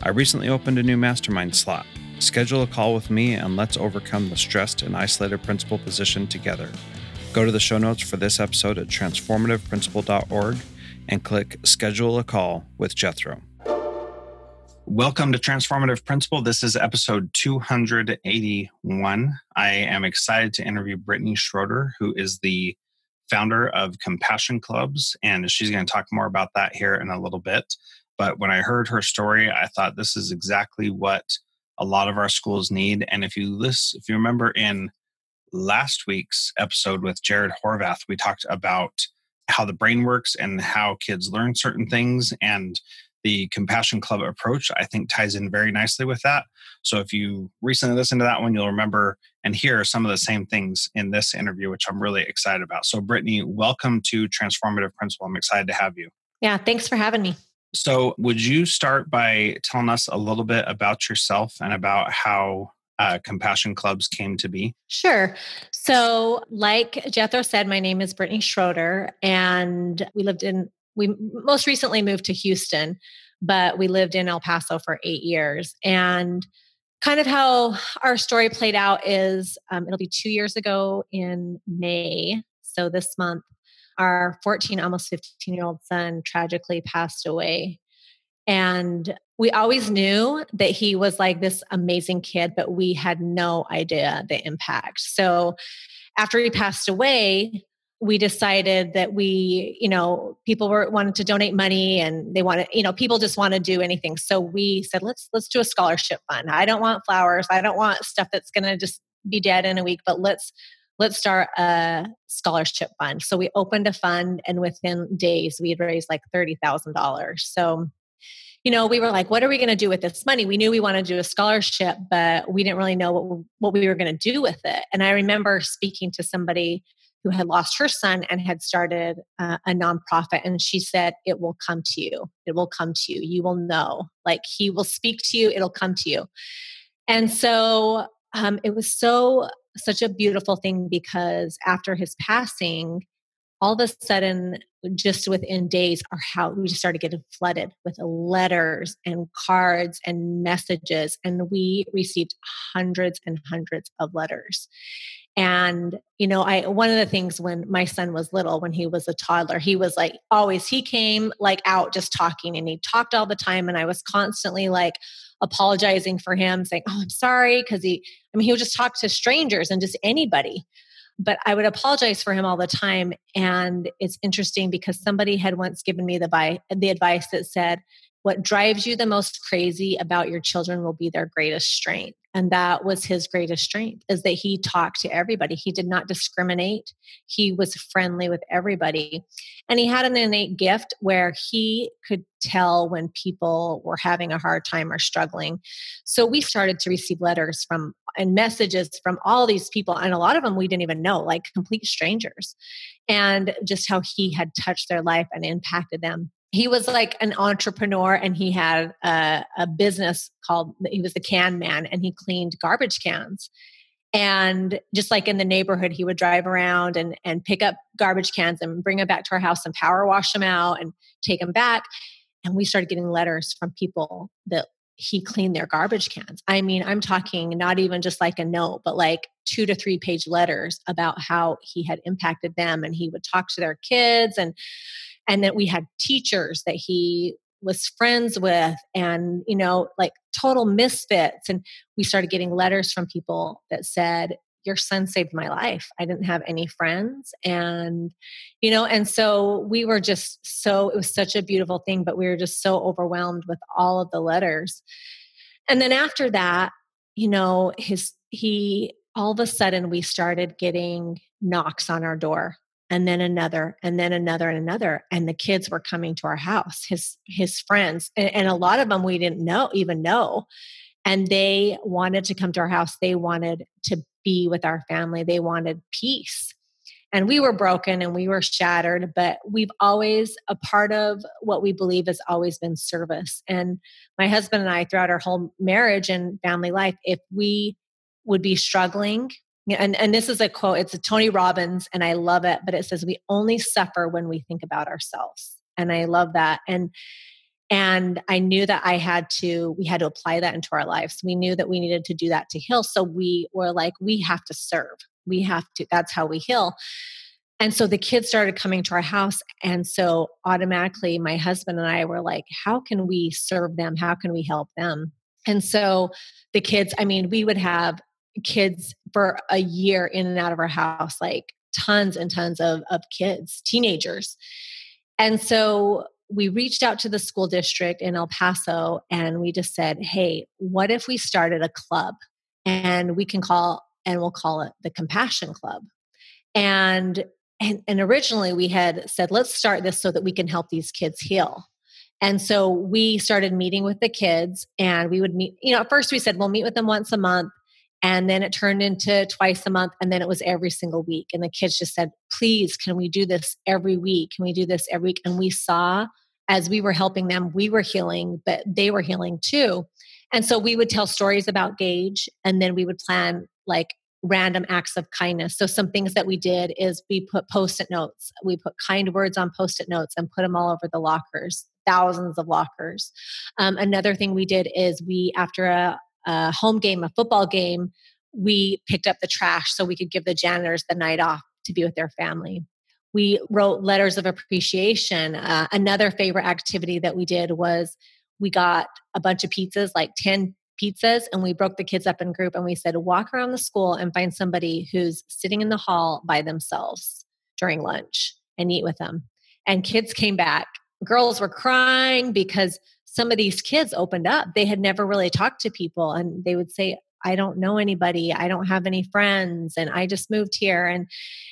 I recently opened a new mastermind slot. Schedule a call with me and let's overcome the stressed and isolated principal position together. Go to the show notes for this episode at transformativeprincipal.org and click Schedule a Call with Jethro. Welcome to Transformative Principal. This is episode 281. I am excited to interview Brittni Schroeder, who is the founder of Compassion Clubs, and she's going to talk more about that here in a little bit. But when I heard her story, I thought this is exactly what a lot of our schools need. And if you listen, if you remember in last week's episode with Jared Horvath, we talked about how the brain works and how kids learn certain things. And the Compassion Club approach, I think, ties in very nicely with that. So if you recently listened to that one, you'll remember and hear some of the same things in this interview, which I'm really excited about. So, Brittni, welcome to Transformative Principal. I'm excited to have you. Yeah, thanks for having me. So, would you start by telling us a little bit about yourself and about how uh, compassion clubs came to be? Sure. So, like Jethro said, my name is Brittni Schroeder, and we lived in, we most recently moved to Houston, but we lived in El Paso for eight years. And kind of how our story played out is um, it'll be two years ago in May. So, this month, our 14, almost 15 year old son tragically passed away. And we always knew that he was like this amazing kid, but we had no idea the impact. So after he passed away, we decided that we, you know, people were wanted to donate money and they wanted, you know, people just want to do anything. So we said, let's let's do a scholarship fund. I don't want flowers. I don't want stuff that's gonna just be dead in a week, but let's let's start a scholarship fund. So we opened a fund, and within days, we had raised like $30,000. So, you know, we were like, what are we going to do with this money? We knew we wanted to do a scholarship, but we didn't really know what, what we were going to do with it. And I remember speaking to somebody who had lost her son and had started uh, a nonprofit. And she said, It will come to you. It will come to you. You will know. Like he will speak to you, it'll come to you. And so um, it was so such a beautiful thing because after his passing, all of a sudden, just within days, our house we just started getting flooded with letters and cards and messages, and we received hundreds and hundreds of letters. And you know, I one of the things when my son was little, when he was a toddler, he was like always he came like out just talking, and he talked all the time, and I was constantly like apologizing for him, saying, "Oh, I'm sorry," because he, I mean, he would just talk to strangers and just anybody. But I would apologize for him all the time, and it's interesting because somebody had once given me the the advice that said, what drives you the most crazy about your children will be their greatest strength and that was his greatest strength is that he talked to everybody. He did not discriminate. He was friendly with everybody. And he had an innate gift where he could tell when people were having a hard time or struggling. So we started to receive letters from and messages from all these people and a lot of them we didn't even know like complete strangers. And just how he had touched their life and impacted them he was like an entrepreneur and he had a, a, business called he was the can man and he cleaned garbage cans. And just like in the neighborhood he would drive around and and pick up garbage cans and bring them back to our house and power wash them out and take them back. And we started getting letters from people that he cleaned their garbage cans. I mean i'm talking not even just like a note but like two to three page letters about how he had impacted them and he would talk to their kids and and that we had teachers that he was friends with and you know like total misfits and we started getting letters from people that said your son saved my life. I didn't have any friends. And you know and so we were just so it was such a beautiful thing but we were just so overwhelmed with all of the letters. And then after that you know his he all of a sudden we started getting knocks on our door and then another and then another and another and the kids were coming to our house his his friends and, and, a lot of them we didn't know even know and they wanted to come to our house. They wanted to be with our family. They wanted peace. And we were broken and we were shattered but we've always a part of what we believe has always been service. And my husband and i throughout our whole marriage and family life if we would be struggling and, and this is a quote, it's a Tony Robbins, and I love it, but it says, We only suffer when we think about ourselves. And I love that. And and I knew that I had to, we had to apply that into our lives. We knew that we needed to do that to heal. So we were like, we have to serve. We have to, that's how we heal. And so the kids started coming to our house. And so automatically, my husband and I were like, how can we serve them? How can we help them? And so the kids, I mean, we would have kids for a year in and out of our house, like tons and tons of, of kids, teenagers. And so we reached out to the school district in El Paso and we just said, hey, what if we started a club and we can call and we'll call it the Compassion Club. And and, and originally we had said, let's start this so that we can help these kids heal. And so we started meeting with the kids and we would meet, you know, at first we said we'll meet with them once a month and then it turned into twice a month and then it was every single week. And the kids just said please can we do this every week? Can we do this every week? And we saw as we were helping them we were healing but they were healing too. And so we would tell stories about gage and then we would plan like random acts of kindness. So some things that we did is we put post-it notes. We put kind words on post-it notes and put them all over the lockers thousands of lockers. Um, another thing we did is we after a a home game, a football game, we picked up the trash so we could give the janitors the night off to be with their family. We wrote letters of appreciation. Uh, another favorite activity that we did was we got a bunch of pizzas, like 10 pizzas, and we broke the kids up in group and we said, walk around the school and find somebody who's sitting in the hall by themselves during lunch and eat with them. And kids came back. Girls were crying because some of these kids opened up. They had never really talked to people and they would say, I don't know anybody. I don't have any friends. And I just moved here. And,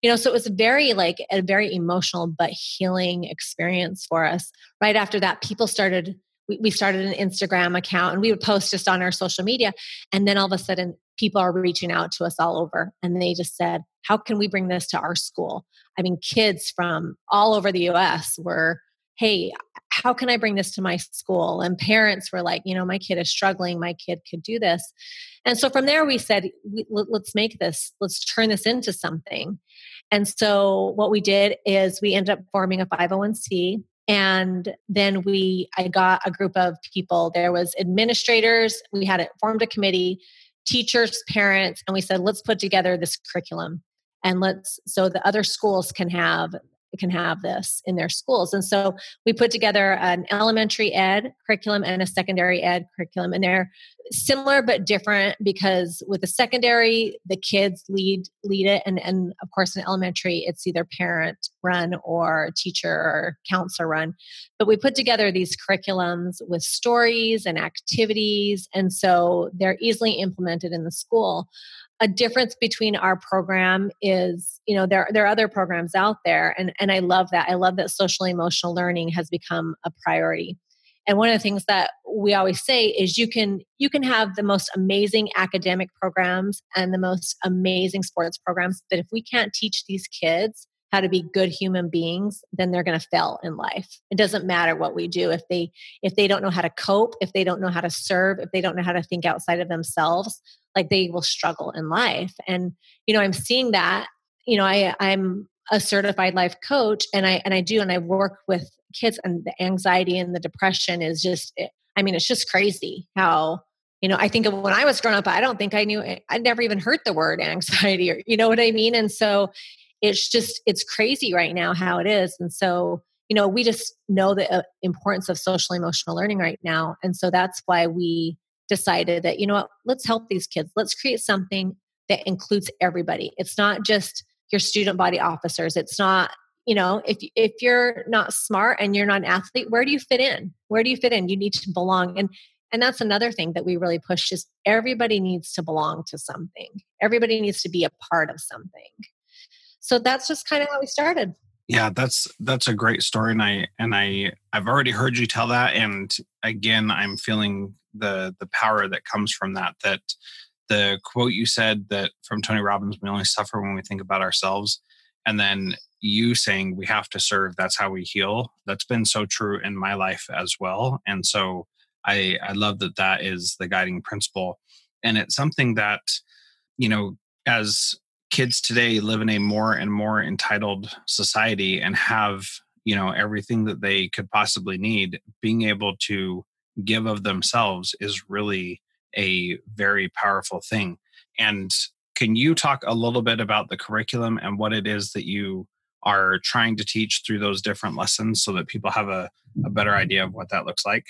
you know, so it was very like a very emotional but healing experience for us. Right after that, people started, we, we started an Instagram account and we would post just on our social media. And then all of a sudden, people are reaching out to us all over. And they just said, How can we bring this to our school? I mean, kids from all over the US were hey, how can I bring this to my school? And parents were like, you know, my kid is struggling. My kid could do this. And so from there, we said, let's make this, let's turn this into something. And so what we did is we ended up forming a 501c. And then we, I got a group of people. There was administrators. We had it formed a committee, teachers, parents, and we said, let's put together this curriculum and let's so the other schools can have can have this in their schools. And so we put together an elementary ed curriculum and a secondary ed curriculum, and they're similar but different because with the secondary, the kids lead lead it, and and of course in elementary, it's either parent run or teacher or counselor run. But we put together these curriculums with stories and activities, and so they're easily implemented in the school a difference between our program is you know there there are other programs out there and and I love that. I love that social emotional learning has become a priority. And one of the things that we always say is you can you can have the most amazing academic programs and the most amazing sports programs but if we can't teach these kids how to be good human beings then they're going to fail in life. It doesn't matter what we do. If they if they don't know how to cope if they don't know how to serve if they don't know how to think outside of themselves like they will struggle in life. And you know i'm seeing that you know i i'm a certified life coach and i and i do and i work with kids and the anxiety and the depression is just eh, i mean it's just crazy how you know i think of when i was growing up i don't think i knew i never even heard the word anxiety or you know what i mean? And so it's just it's crazy right now how it is. And so you know we just know the uh, importance of social emotional learning right now. And so that's why we decided that you know what let's help these kids. Let's create something that includes everybody. It's not just your student body officers. It's not you know if if you're not smart and you're not an athlete where do you fit in? Where do you fit in? You need to belong. And and that's another thing that we really push is everybody needs to belong to something. Everybody needs to be a part of something so that's just kind of how we started. Yeah that's that's a great story and i and i i've already heard you tell that and again i'm feeling the the power that comes from that that the quote you said that from tony robbins we only suffer when we think about ourselves and then you saying we have to serve that's how we heal. That's been so true in my life as well and so i i love that that is the guiding principle and it's something that you know as kids today live in a more and more entitled society and have you know everything that they could possibly need being able to give of themselves is really a very powerful thing. And can you talk a little bit about the curriculum and what it is that you are trying to teach through those different lessons so that people have a, a better idea of what that looks like?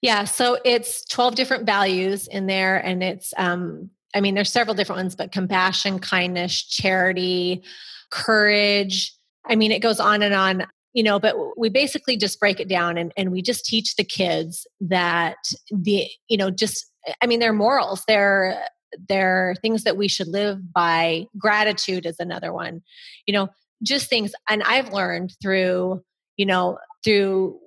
Yeah so it's 12 different values in there and it's um, I mean, there's several different ones, but compassion, kindness, charity, courage. I mean, it goes on and on, you know, but we basically just break it down and, and we just teach the kids that the, you know, just, I mean, they're morals. They're, they're things that we should live by. Gratitude is another one, you know, just things. And I've learned through, you know, through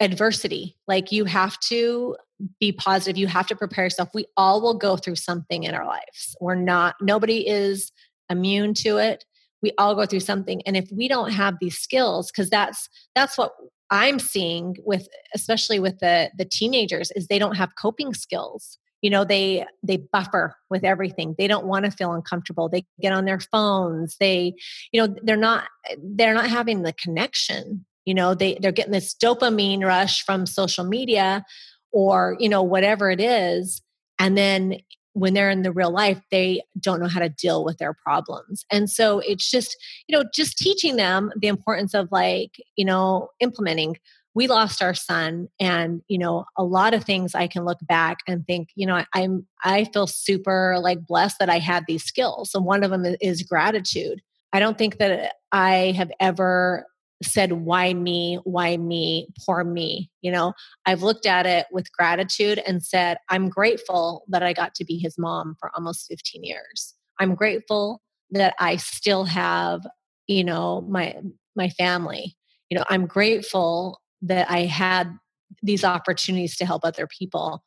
adversity. Like you have to be positive. You have to prepare yourself. We all will go through something in our lives. We're not, nobody is immune to it. We all go through something. And if we don't have these skills, because that's that's what I'm seeing with especially with the the teenagers is they don't have coping skills. You know, they they buffer with everything. They don't want to feel uncomfortable. They get on their phones. They, you know, they're not they're not having the connection you know they they're getting this dopamine rush from social media or you know whatever it is and then when they're in the real life they don't know how to deal with their problems. And so it's just you know just teaching them the importance of like you know implementing we lost our son and you know a lot of things i can look back and think you know i'm i feel super like blessed that i had these skills and one of them is gratitude. I don't think that i have ever said why me? Why me? Poor me you know? I've looked at it with gratitude and said i'm grateful that i got to be his mom for almost 15 years. I'm grateful that i still have you know my my family. You know i'm grateful that i had these opportunities to help other people.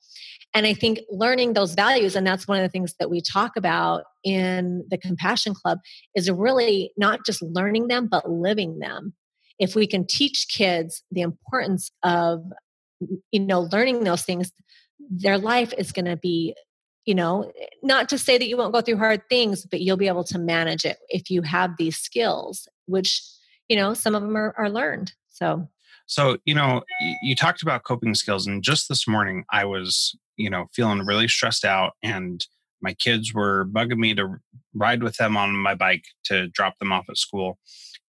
And i think learning those values and that's one of the things that we talk about in the compassion club is really not just learning them but living them if we can teach kids the importance of you know learning those things their life is going to be you know eh, not to say that you won't go through hard things but you'll be able to manage it if you have these skills which you know some of them are, are learned so. So you know you talked about coping skills and just this morning i was you know feeling really stressed out and my kids were bugging me to ride with them on my bike to drop them off at school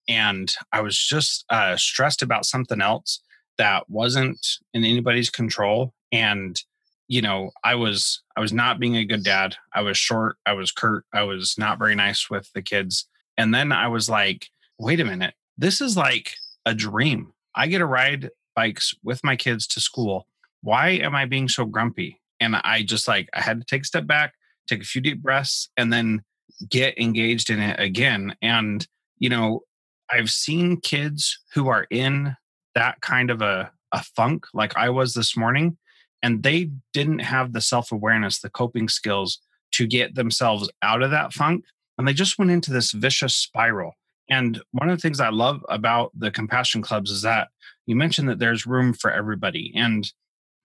and I was just uh, stressed about something else that wasn't in anybody's control. And you know, I was I was not being a good dad. I was short. I was curt. I was not very nice with the kids. And then I was like, wait a minute, this is like a dream. I get to ride bikes with my kids to school. Why am I being so grumpy? And I just like I had to take a step back, take a few deep breaths, and then get engaged in it again. And you know, I've seen kids who are in that kind of a, a funk like I was this morning, and they didn't have the self awareness, the coping skills to get themselves out of that funk. And they just went into this vicious spiral. And one of the things I love about the compassion clubs is that you mentioned that there's room for everybody. And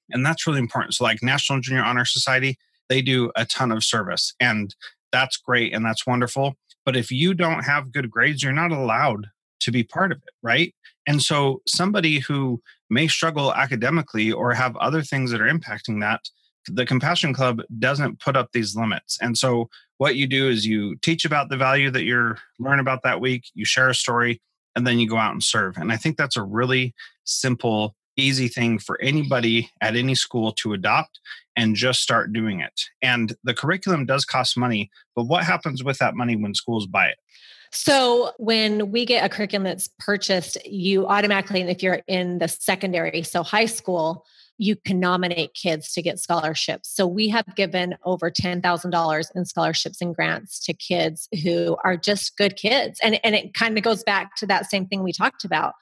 and that's really important. So like National Junior Honor Society, they do a ton of service and that's great and that's wonderful. But if you don't have good grades, you're not allowed to be part of it, right? And so somebody who may struggle academically or have other things that are impacting that, the Compassion Club doesn't put up these limits. And so what you do is you teach about the value that you're learn about that week, you share a story, and then you go out and serve. And I think that's a really simple easy thing for anybody at any school to adopt and just start doing it. And the curriculum does cost money, but what happens with that money when schools buy it? So when we get a curriculum that's purchased, you automatically, and if you're in the secondary, so high school, you can nominate kids to get scholarships. So we have given over $10,000 in scholarships and grants to kids who are just good kids. And, and it kind of goes back to that same thing we talked about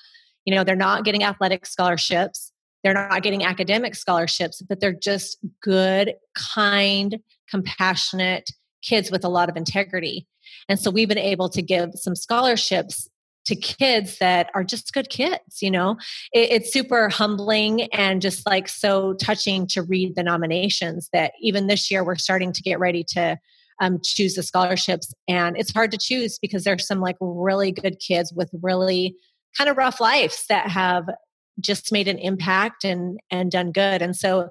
you know they're not getting athletic scholarships they're not getting academic scholarships but they're just good kind compassionate kids with a lot of integrity. And so we've been able to give some scholarships to kids that are just good kids you know? It, it's super humbling and just like so touching to read the nominations that even this year we're starting to get ready to um, choose the scholarships. And it's hard to choose because there's some like really good kids with really kind of rough lives that have just made an impact and and done good. And so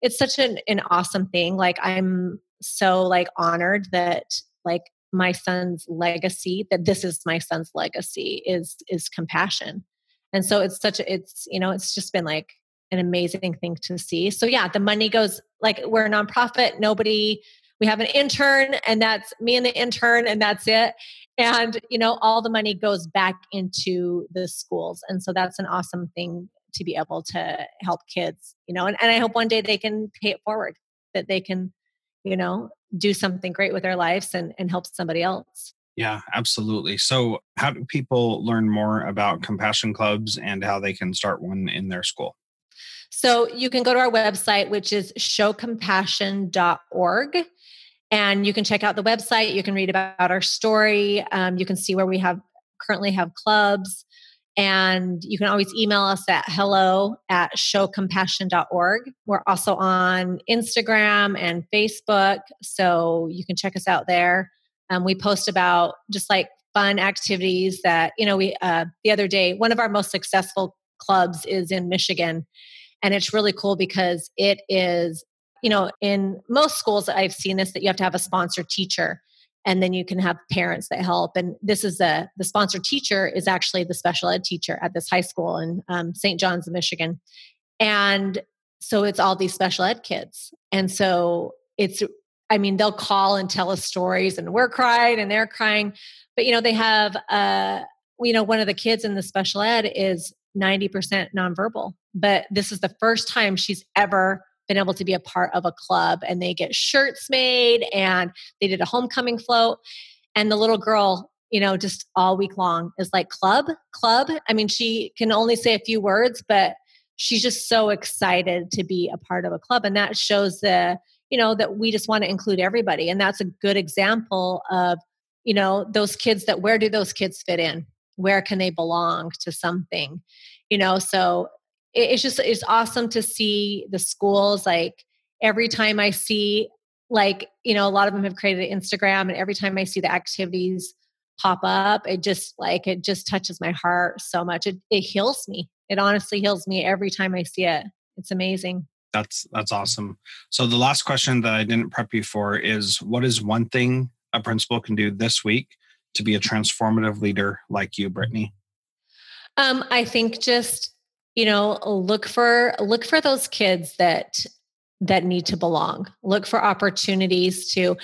it's such an, an awesome thing. Like i'm so like honored that like my son's legacy that this is my son's legacy is is compassion. And so it's such a it's you know it's just been like an amazing thing to see. So yeah the money goes like we're a nonprofit. Nobody we have an intern and that's me and the intern and that's it. And you know all the money goes back into the schools. And so that's an awesome thing to be able to help kids you know and, and i hope one day they can pay it forward that they can you know do something great with their lives and, and help somebody else. Yeah absolutely. So how do people learn more about compassion clubs and how they can start one in their school? So you can go to our website which is showcompassion.org and you can check out the website. You can read about our story. Um, you can see where we have currently have clubs. And you can always email us at hello at showcompassion.org we're also on instagram and facebook so you can check us out there. Um, we post about just like fun activities that you know we uh, the other day one of our most successful clubs is in michigan. And it's really cool because it is you know, in most schools I've seen this that you have to have a sponsor teacher and then you can have parents that help. And this is the the sponsor teacher is actually the special ed teacher at this high school in um, St. John's, Michigan, and so it's all these special ed kids, and so it's. I mean, they'll call and tell us stories, and we're crying and they're crying, but you know, they have. Uh, you know, one of the kids in the special ed is ninety percent nonverbal, but this is the first time she's ever been able to be a part of a club and they get shirts made and they did a homecoming float. And the little girl you know just all week long is like club? Club? I mean she can only say a few words but she's just so excited to be a part of a club and that shows the you know that we just want to include everybody and that's a good example of you know those kids that where do those kids fit in? Where can they belong to something? You know so it's just it's awesome to see the schools like every time i see like you know a lot of them have created instagram and every time i see the activities pop up it just like it just touches my heart so much. It, it heals me. It honestly heals me every time i see it. It's amazing. That's that's awesome. So the last question that i didn't prep you for is what is one thing a principal can do this week to be a transformative leader like you, Brittni? Um, I think just you know look for look for those kids that that need to belong. Look for opportunities to.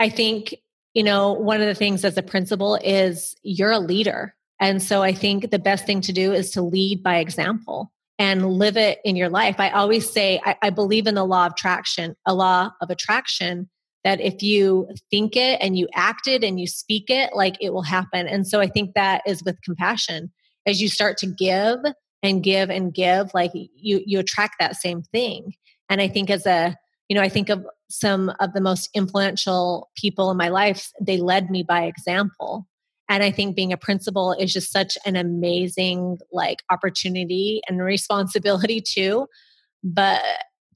I think you know one of the things as a principal is you're a leader, and so I think the best thing to do is to lead by example and live it in your life. I always say I, I believe in the law of attraction, a law of attraction that if you think it and you act it and you speak it, like it will happen. And so I think that is with compassion. As you start to give and give and give, like you you attract that same thing. And I think as a, you know, I think of some of the most influential people in my life, they led me by example. And I think being a principal is just such an amazing like opportunity and responsibility too. But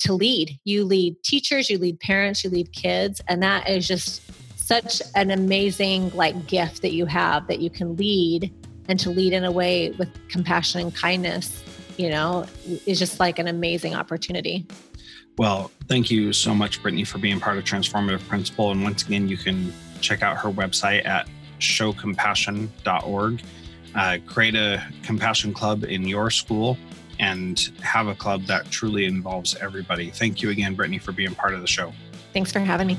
to lead. You lead teachers, you lead parents, you lead kids, and that is just such an amazing like gift that you have that you can lead and to lead in a way with compassion and kindness, you know, is just like an amazing opportunity. Well, thank you so much, Brittni, for being part of Transformative Principal. And once again, you can check out her website at showcompassion.org. Uh, create a compassion club in your school and have a club that truly involves everybody. Thank you again, Brittni, for being part of the show. Thanks for having me.